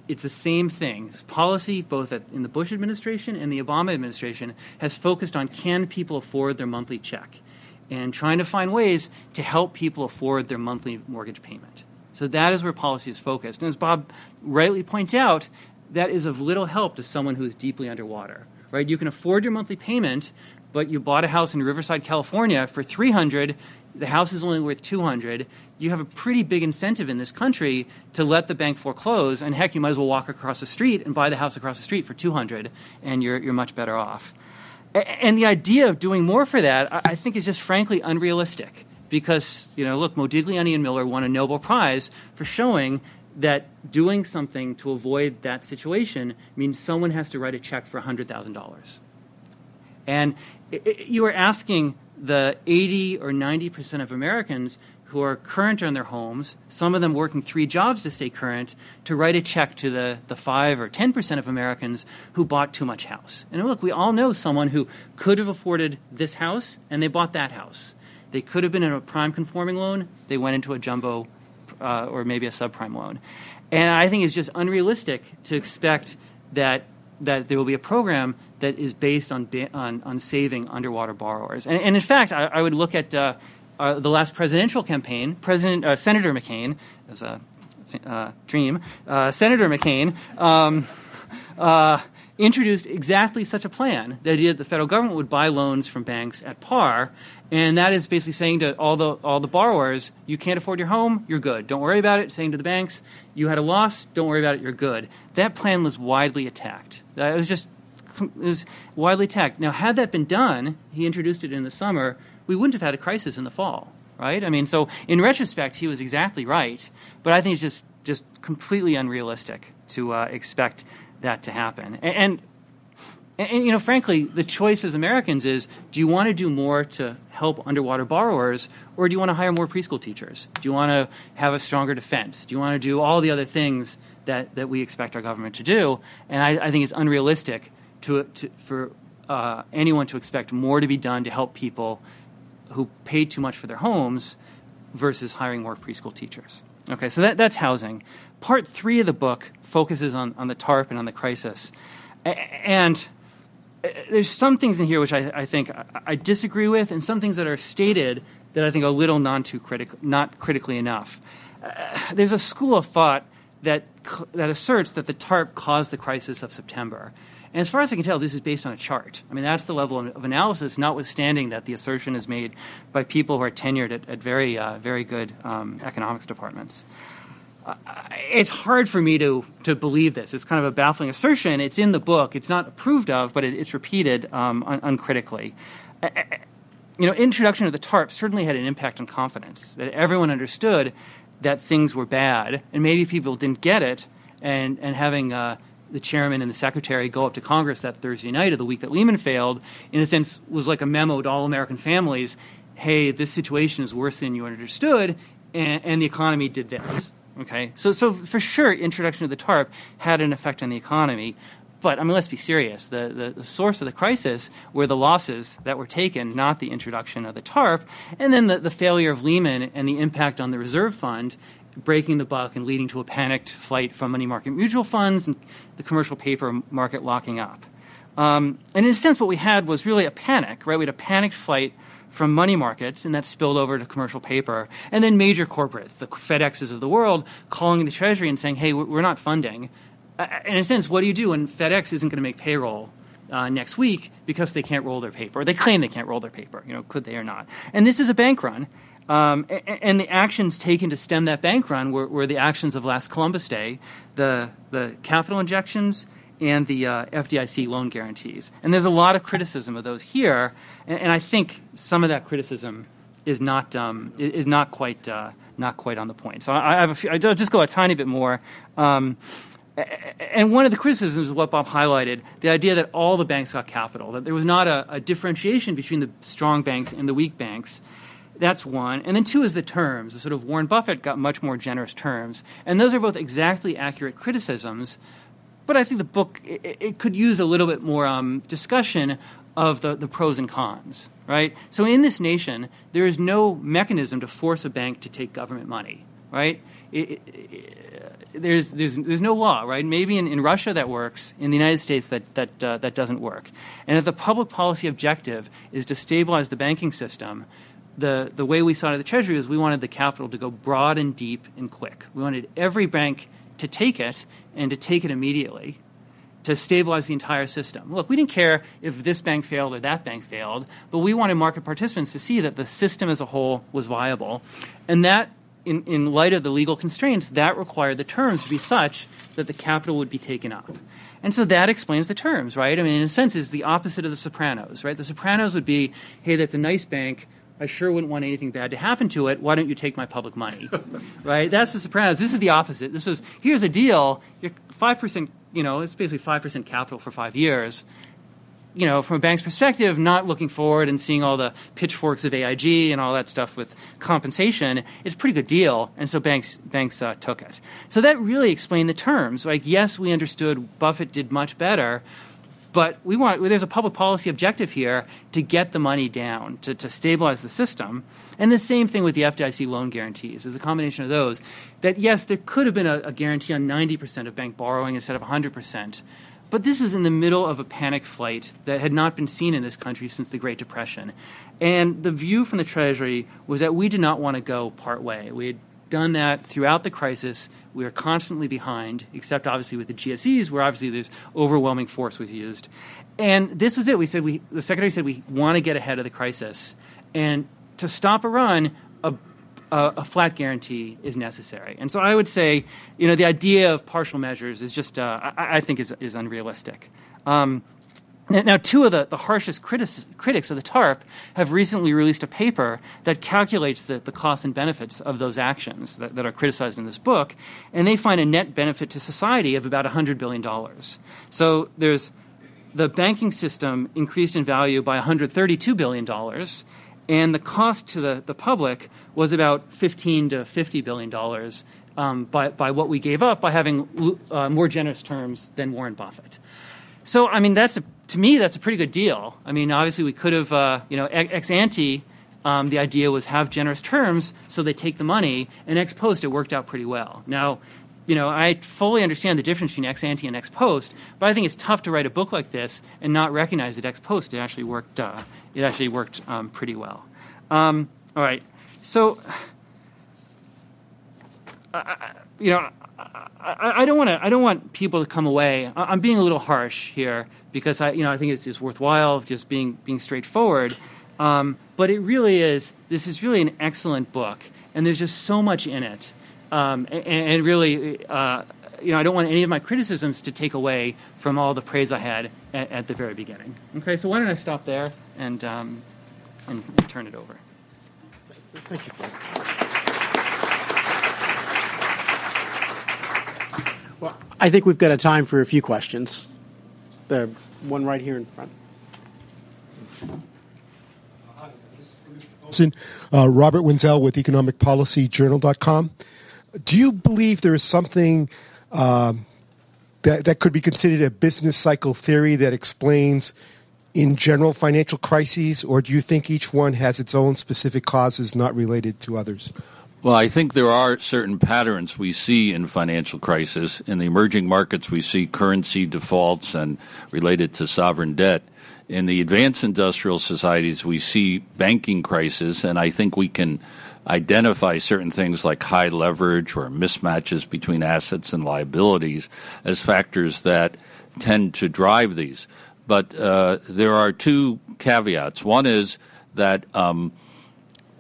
It's the same thing. Policy, both at, in the Bush administration and the Obama administration, has focused on can people afford their monthly check, and trying to find ways to help people afford their monthly mortgage payment. So that is where policy is focused. And as Bob rightly points out, that is of little help to someone who is deeply underwater. Right? You can afford your monthly payment, but you bought a house in Riverside, California for 300 the house is only worth 200 you have a pretty big incentive in this country to let the bank foreclose and heck you might as well walk across the street and buy the house across the street for 200 and you're, you're much better off and the idea of doing more for that i think is just frankly unrealistic because you know look modigliani and miller won a nobel prize for showing that doing something to avoid that situation means someone has to write a check for $100,000. And you are asking the 80 or 90% of Americans who are current on their homes, some of them working three jobs to stay current, to write a check to the, the 5 or 10% of Americans who bought too much house. And look, we all know someone who could have afforded this house and they bought that house. They could have been in a prime conforming loan, they went into a jumbo uh, or maybe a subprime loan. And I think it's just unrealistic to expect that that there will be a program that is based on on, on saving underwater borrowers. And, and in fact, I, I would look at uh, uh, the last presidential campaign. President uh, Senator McCain, as a uh, dream, uh, Senator McCain. Um, introduced exactly such a plan. The idea that the federal government would buy loans from banks at par, and that is basically saying to all the all the borrowers, you can't afford your home, you're good. Don't worry about it. Saying to the banks, you had a loss, don't worry about it, you're good. That plan was widely attacked. It was just it was widely attacked. Now, had that been done, he introduced it in the summer, we wouldn't have had a crisis in the fall, right? I mean, so in retrospect, he was exactly right, but I think it's just just completely unrealistic to uh, expect that to happen. And, and, and, you know, frankly, the choice as Americans is: do you want to do more to help underwater borrowers, or do you want to hire more preschool teachers? Do you want to have a stronger defense? Do you want to do all the other things that, that we expect our government to do? And I, I think it's unrealistic to, to for uh, anyone to expect more to be done to help people who paid too much for their homes versus hiring more preschool teachers. Okay, so that, that's housing. Part three of the book focuses on, on the TARP and on the crisis. And uh, there's some things in here which I, I think I disagree with, and some things that are stated that I think are a little non too critic, not critically enough. Uh, there's a school of thought that that asserts that the TARP caused the crisis of September. And as far as I can tell, this is based on a chart. I mean, that's the level of analysis, notwithstanding that the assertion is made by people who are tenured at, at very, uh, very good um, economics departments. It's hard for me to, to believe this. It's kind of a baffling assertion. It's in the book. It's not approved of, but it, it's repeated um, un- uncritically. You know, introduction of the TARP certainly had an impact on confidence. That everyone understood that things were bad, and maybe people didn't get it, and and having uh, the chairman and the secretary go up to Congress that Thursday night of the week that Lehman failed, in a sense, was like a memo to all American families hey, this situation is worse than you understood, and, and the economy did this. Okay, so so for sure, introduction of the TARP had an effect on the economy. But I mean, let's be serious. The, the, the, source of the crisis were the losses that were taken, not the introduction of the TARP, and then the, the failure of Lehman and the impact on the reserve fund breaking the buck and leading to a panicked flight from money market mutual funds and the commercial paper market locking up. Um, and in a sense, what we had was really a panic, right? We had a panicked flight from money markets, and that spilled over to commercial paper. And then major corporates, the FedExes of the world, calling the Treasury and saying, hey, we're not funding. Uh, in a sense, what do you do when FedEx isn't going to make payroll uh, next week because they can't roll their paper? They claim they can't roll their paper. You know, could they or not? And this is a bank run. Um, and the actions taken to stem that bank run were, were, the actions of last Columbus Day, the, the capital injections and the uh, FDIC loan guarantees. And there's a lot of criticism of those here, and, and I think some of that criticism is not um, is not quite uh, not quite on the point. So I, I have a few, I'll just go a tiny bit more. Um, and one of the criticisms is what Bob highlighted the idea that all the banks got capital, that there was not a, a, differentiation between the strong banks and the weak banks. That's one. And then two is the terms. The sort of Warren Buffett got much more generous terms. And those are both exactly accurate criticisms. But I think the book it, it could use a little bit more um, discussion of the, the pros and cons, right? So in this nation, there is no mechanism to force a bank to take government money, right? It, there's, there's, there's no law, right? Maybe in, in Russia that works. In the United States, that, that, uh, that doesn't work. And if the public policy objective is to stabilize the banking system, the, the way we saw it at the Treasury is we wanted the capital to go broad and deep and quick. We wanted every bank to take it and to take it immediately to stabilize the entire system. Look, we didn't care if this bank failed or that bank failed, but we wanted market participants to see that the system as a whole was viable. And that, in, in light of the legal constraints, that required the terms to be such that the capital would be taken up. And so that explains the terms, right? I mean, in a sense, it's the opposite of the Sopranos, right? The Sopranos would be, hey, that's a nice bank I sure wouldn't want anything bad to happen to it. Why don't you take my public money? right? That's the Sopranos. This is the opposite. This was here's a deal. You're five percent. You know, it's basically five percent capital for five years. You know, from a bank's perspective, not looking forward and seeing all the pitchforks of AIG and all that stuff with compensation, it's a pretty good deal, and so banks banks uh, took it. So that really explained the terms. Like, yes, we understood Buffett did much better, but we want there's a public policy objective here to get the money down to, to stabilize the system, and the same thing with the FDIC loan guarantees. There's a combination of those. That yes, there could have been a, a guarantee on 90% of bank borrowing instead of 100%. But this is in the middle of a panic flight that had not been seen in this country since the Great Depression. And the view from the Treasury was that we did not want to go part way. We had done that throughout the crisis. We are constantly behind, except obviously with the GSEs, where obviously this overwhelming force was used. And this was it. We said we, the secretary said we want to get ahead of the crisis, and to stop a run, a, a, a, flat guarantee is necessary. And so I would say, you know, the idea of partial measures is just, uh, I, I, think, is, is unrealistic. Um, now, two of the, the harshest critics, critics of the TARP have recently released a paper that calculates the, the costs and benefits of those actions that, that, are criticized in this book, and they find a net benefit to society of about $100 billion. So there's the banking system increased in value by $132 billion, and the cost to the, the public was about 15 to $50 billion um, by, by what we gave up by having uh, more generous terms than Warren Buffett. So, I mean, that's a to me, that's a pretty good deal. I mean, obviously, we could have, uh, you know, ex ante, um, the idea was have generous terms so they take the money, and ex post, it worked out pretty well. Now, you know, I fully understand the difference between ex ante and ex post, but I think it's tough to write a book like this and not recognize that ex post it actually worked. Uh, it actually worked um, pretty well. Um, all right, so uh, you know, I, I don't want to. I don't want people to come away. I'm being a little harsh here because I, you know, I think it's just worthwhile just being being straightforward. Um, but it really is. This is really an excellent book, and there's just so much in it. Um, and, and, really, uh, you know, I don't want any of my criticisms to take away from all the praise I had at, at the very beginning. Okay, so why don't I stop there and um, and, and turn it over? Thank you. Well, I think we've got a time for a few questions. The one right here in front. Uh, Robert Wenzel with economicpolicyjournal.com. Do you believe there is something um, that, that could be considered a business cycle theory that explains in general financial crises, or do you think each one has its own specific causes not related to others? Well, I think there are certain patterns we see in financial crisis. In the emerging markets, we see currency defaults and related to sovereign debt. In the advanced industrial societies, we see banking crisis, and I think we can identify certain things like high leverage or mismatches between assets and liabilities as factors that tend to drive these. But uh, there are two caveats. One is that um,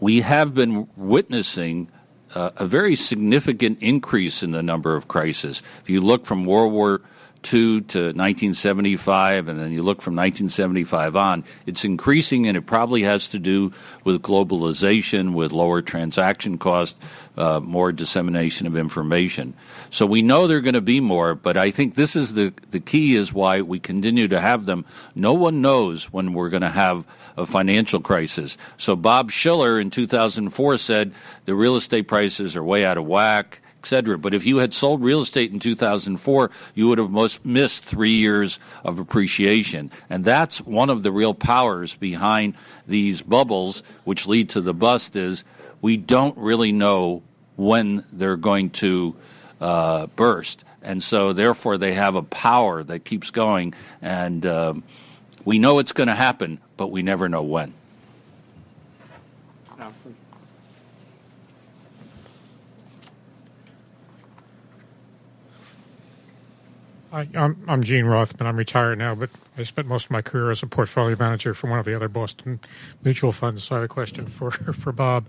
we have been witnessing uh, a very significant increase in the number of crises. If you look from World War to 1975, and then you look from 1975 on, it's increasing, and it probably has to do with globalization, with lower transaction costs, uh, more dissemination of information. So we know there are going to be more, but I think this is the the key is why we continue to have them. No one knows when we're going to have a financial crisis. So Bob Shiller in 2004 said the real estate prices are way out of whack etc. But if you had sold real estate in 2004, you would have most missed three years of appreciation. And that's one of the real powers behind these bubbles, which lead to the bust is we don't really know when they're going to uh, burst. And so, therefore, they have a power that keeps going. And um, we know it's going to happen, but we never know when. I, am I'm Gene Rothman. I'm retired now, but I spent most of my career as a portfolio manager for one of the other Boston mutual funds. So I have a question for for Bob.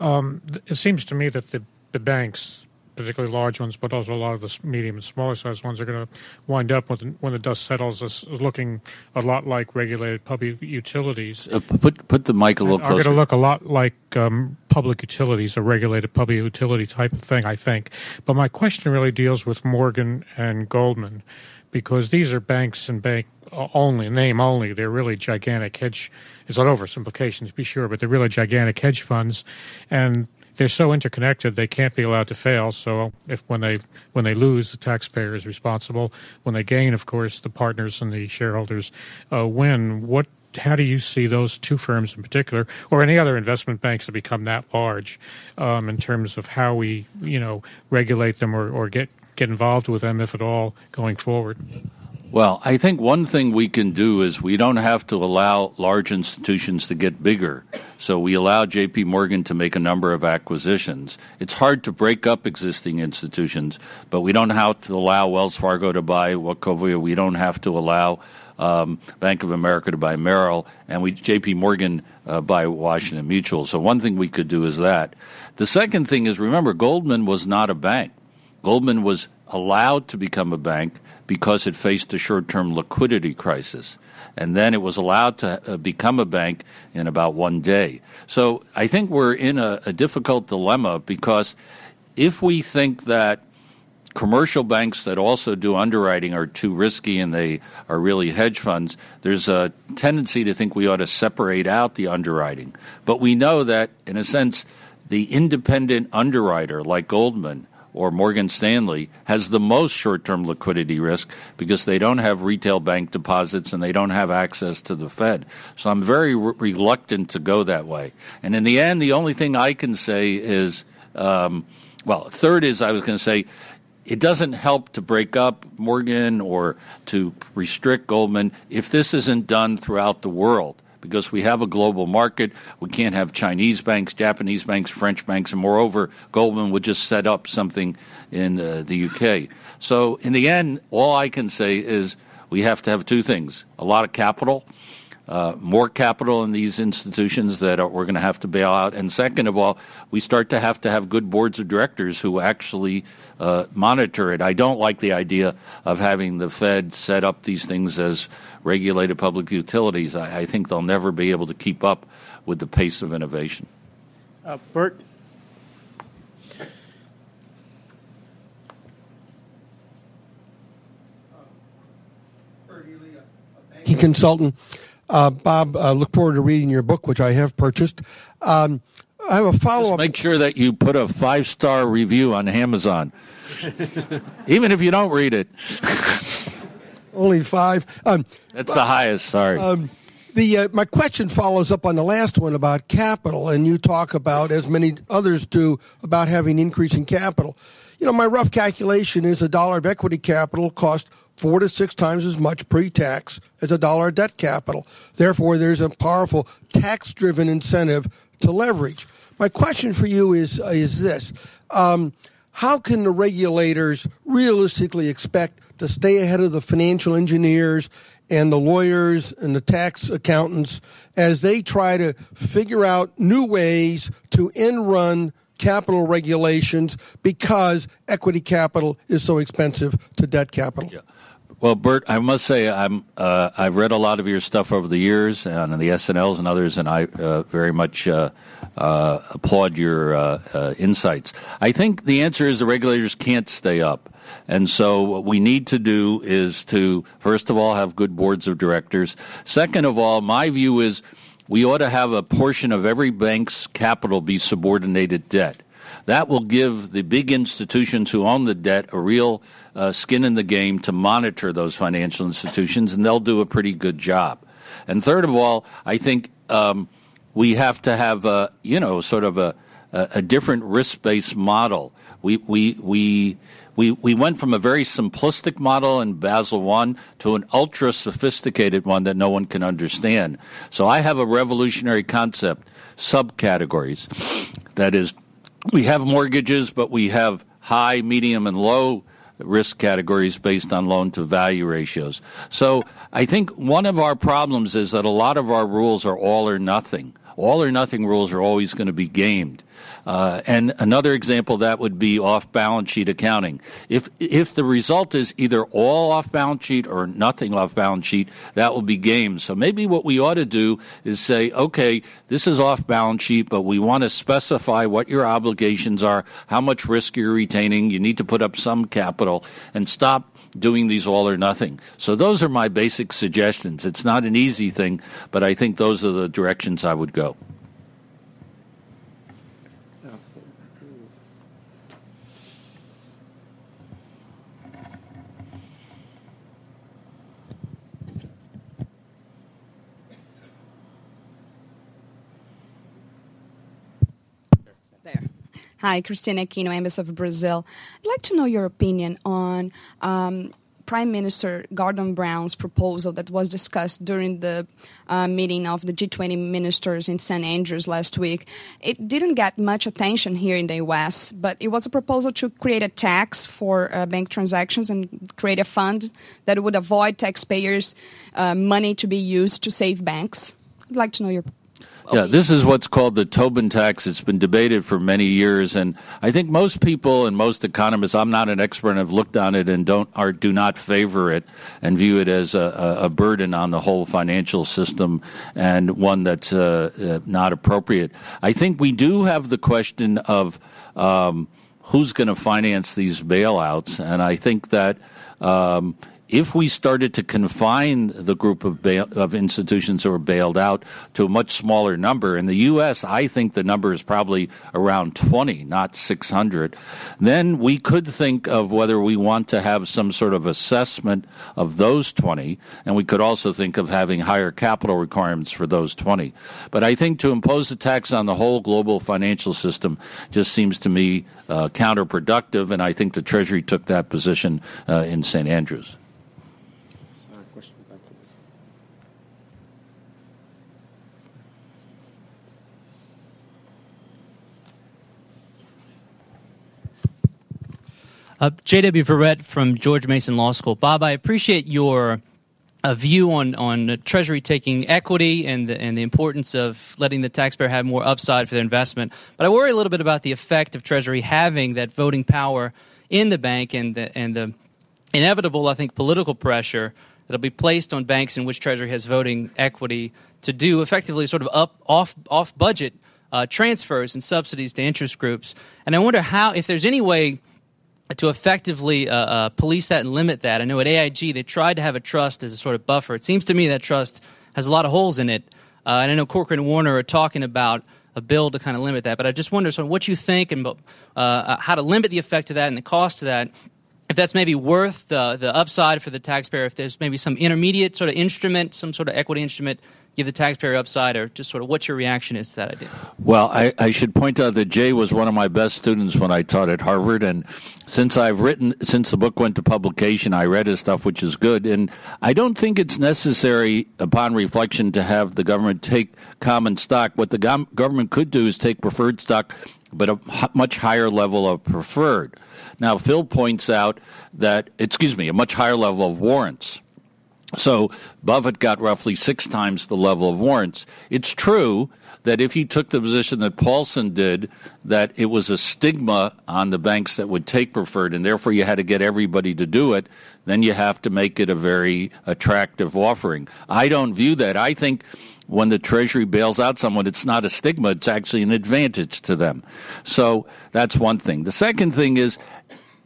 Um, it seems to me that the the banks particularly large ones, but also a lot of the medium and smaller sized ones are going to wind up when the, when the dust settles as, as, looking a lot like regulated public utilities. Uh, put put the mic a little closer. Are going to look a lot like um, public utilities, a regulated public utility type of thing, I think. But my question really deals with Morgan and Goldman, because these are banks and bank only name only. They're really gigantic hedge. It's an oversimplification to be sure, but they're really gigantic hedge funds, and they're so interconnected they can't be allowed to fail. So if when they when they lose, the taxpayer is responsible. When they gain, of course, the partners and the shareholders uh, win. What how do you see those two firms in particular, or any other investment banks that become that large, um, in terms of how we you know regulate them or, or get get involved with them, if at all, going forward? Well, I think one thing we can do is we don't have to allow large institutions to get bigger. So we allow JP Morgan to make a number of acquisitions. It's hard to break up existing institutions, but we don't have to allow Wells Fargo to buy Wachovia. We don't have to allow um, Bank of America to buy Merrill, and we JP Morgan uh, buy Washington Mutual. So one thing we could do is that. The second thing is remember Goldman was not a bank. Goldman was allowed to become a bank because it faced a short term liquidity crisis. And then it was allowed to uh, become a bank in about one day. So I think we're in a, a difficult dilemma because if we think that commercial banks that also do underwriting are too risky and they are really hedge funds, there's a tendency to think we ought to separate out the underwriting. But we know that, in a sense, the independent underwriter like Goldman or Morgan Stanley has the most short term liquidity risk because they don't have retail bank deposits and they don't have access to the Fed. So I'm very re- reluctant to go that way. And in the end, the only thing I can say is um, well, third is I was going to say, it doesn't help to break up Morgan or to restrict Goldman if this isn't done throughout the world because we have a global market. We can't have Chinese banks, Japanese banks, French banks, and moreover, Goldman would just set up something in uh, the UK. So, in the end, all I can say is we have to have two things a lot of capital. Uh, more capital in these institutions that are, we're going to have to bail out. And second of all, we start to have to have good boards of directors who actually uh, monitor it. I don't like the idea of having the Fed set up these things as regulated public utilities, I, I, think they'll never be able to keep up with the pace of innovation. Uh, Bert? consultant. Uh, Bob, uh, look forward to reading your book, which I have purchased. Um, I have a follow up. Make sure that you put a five star review on Amazon, even if you don't read it. Only five. Um, That's the highest. Sorry. Um, the uh, my question follows up on the last one about capital, and you talk about, as many others do, about having increasing capital. You know, my rough calculation is a dollar of equity capital costs four to six times as much pre-tax as a dollar debt capital. Therefore, there's a powerful tax-driven incentive to leverage. My question for you is is this: um, How can the regulators realistically expect to stay ahead of the financial engineers and the lawyers and the tax accountants as they try to figure out new ways to end run capital regulations because equity capital is so expensive to debt capital. Yeah. Well, Bert, I must say I'm uh, I've read a lot of your stuff over the years and the SNLs and others, and I uh, very much uh, uh applaud your uh, uh, insights. I think the answer is the regulators can't stay up, and so what we need to do is to first of all have good boards of directors. Second of all, my view is we ought to have a portion of every bank's capital be subordinated debt. That will give the big institutions who own the debt a real uh, skin in the game to monitor those financial institutions, and they'll do a pretty good job. And third of all, I think um, we have to have a you know sort of a a different risk based model. We we we. We, we went from a very simplistic model in Basel One to an ultra sophisticated one that no one can understand. So I have a revolutionary concept, subcategories. That is, we have mortgages, but we have high, medium, and low risk categories based on loan to value ratios. So I think one of our problems is that a lot of our rules are all or nothing. All or nothing rules are always going to be gamed. Uh, and another example that would be off balance sheet accounting. If if the result is either all off balance sheet or nothing off balance sheet, that will be game. So maybe what we ought to do is say, okay, this is off balance sheet, but we want to specify what your obligations are, how much risk you're retaining. You need to put up some capital and stop doing these all or nothing. So those are my basic suggestions. It's not an easy thing, but I think those are the directions I would go. Hi, Cristina Aquino, Embassy of Brazil. I'd like to know your opinion on um, Prime Minister Gordon Brown's proposal that was discussed during the uh, meeting of the G20 ministers in St. Andrews last week. It didn't get much attention here in the US, but it was a proposal to create a tax for uh, bank transactions and create a fund that would avoid taxpayers' uh, money to be used to save banks. I'd like to know your yeah, this is what's called the Tobin tax. It's been debated for many years, and I think most people and most economists. I'm not an expert and have looked on it and don't do not favor it and view it as a, a burden on the whole financial system and one that's uh, uh, not appropriate. I think we do have the question of um, who's going to finance these bailouts, and I think that. Um, if we started to confine the group of, bail, of institutions that were bailed out to a much smaller number, in the U.S., I think the number is probably around 20, not 600, then we could think of whether we want to have some sort of assessment of those 20, and we could also think of having higher capital requirements for those 20. But I think to impose a tax on the whole global financial system just seems to me uh, counterproductive, and I think the Treasury took that position uh, in St. Andrews. Uh, J.W. Verrett from George Mason Law School. Bob, I appreciate your uh, view on, on Treasury taking equity and the, and the importance of letting the taxpayer have more upside for their investment. But I worry a little bit about the effect of Treasury having that voting power in the bank and the, and the inevitable, I think, political pressure that'll be placed on banks in which Treasury has voting equity to do effectively sort of up off off budget uh, transfers and subsidies to interest groups. And I wonder how, if there's any way to effectively uh, uh, police that and limit that. I know at AIG they tried to have a trust as a sort of buffer. It seems to me that trust has a lot of holes in it, uh, and I know Corker and Warner are talking about a bill to kind of limit that. But I just wonder sort of what you think and uh, uh, how to limit the effect of that and the cost of that. If that's maybe worth the the upside for the taxpayer, if there's maybe some intermediate sort of instrument, some sort of equity instrument give the taxpayer upside, or just sort of what your reaction is to that idea? Well, I, I, should point out that Jay was one of my best students when I taught at Harvard, and since I've written, since the book went to publication, I read his stuff, which is good. And I don't think it's necessary, upon reflection, to have the government take common stock. What the government could do is take preferred stock, but a much higher level of preferred. Now, Phil points out that, excuse me, a much higher level of warrants So Buffett got roughly six times the level of warrants. It's true that if you took the position that Paulson did, that it was a stigma on the banks that would take preferred, and therefore you had to get everybody to do it, then you have to make it a very attractive offering. I don't view that. I think when the Treasury bails out someone, it's not a stigma, it's actually an advantage to them. So that's one thing. The second thing is,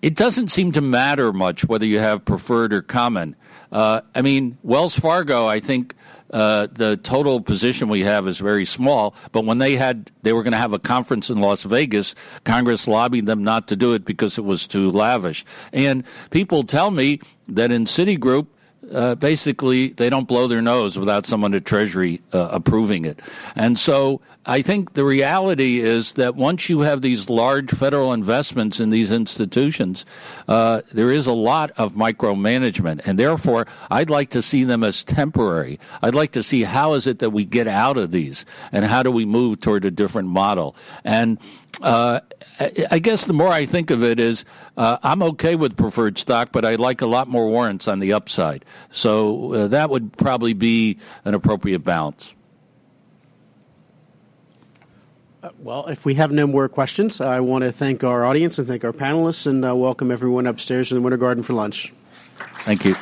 it doesn't seem to matter much whether you have preferred or common. Uh, I mean, Wells Fargo, I think uh, the total position we have is very small. But when they had, they were going to have a conference in Las Vegas. Congress lobbied them not to do it because it was too lavish. And people tell me that in Citigroup, uh, basically they don't blow their nose without someone at Treasury uh, approving it. And so I think the reality is that once you have these large federal investments in these institutions, uh, there is a lot of micromanagement, and therefore I'd like to see them as temporary. I'd like to see how is it that we get out of these, and how do we move toward a different model. And uh, I guess the more I think of it is, uh, I'm okay with preferred stock, but I'd like a lot more warrants on the upside. So uh, that would probably be an appropriate balance. Uh, well, if we have no more questions, I want to thank our audience and thank our panelists and uh, welcome everyone upstairs in the Winter Garden for lunch. Thank you.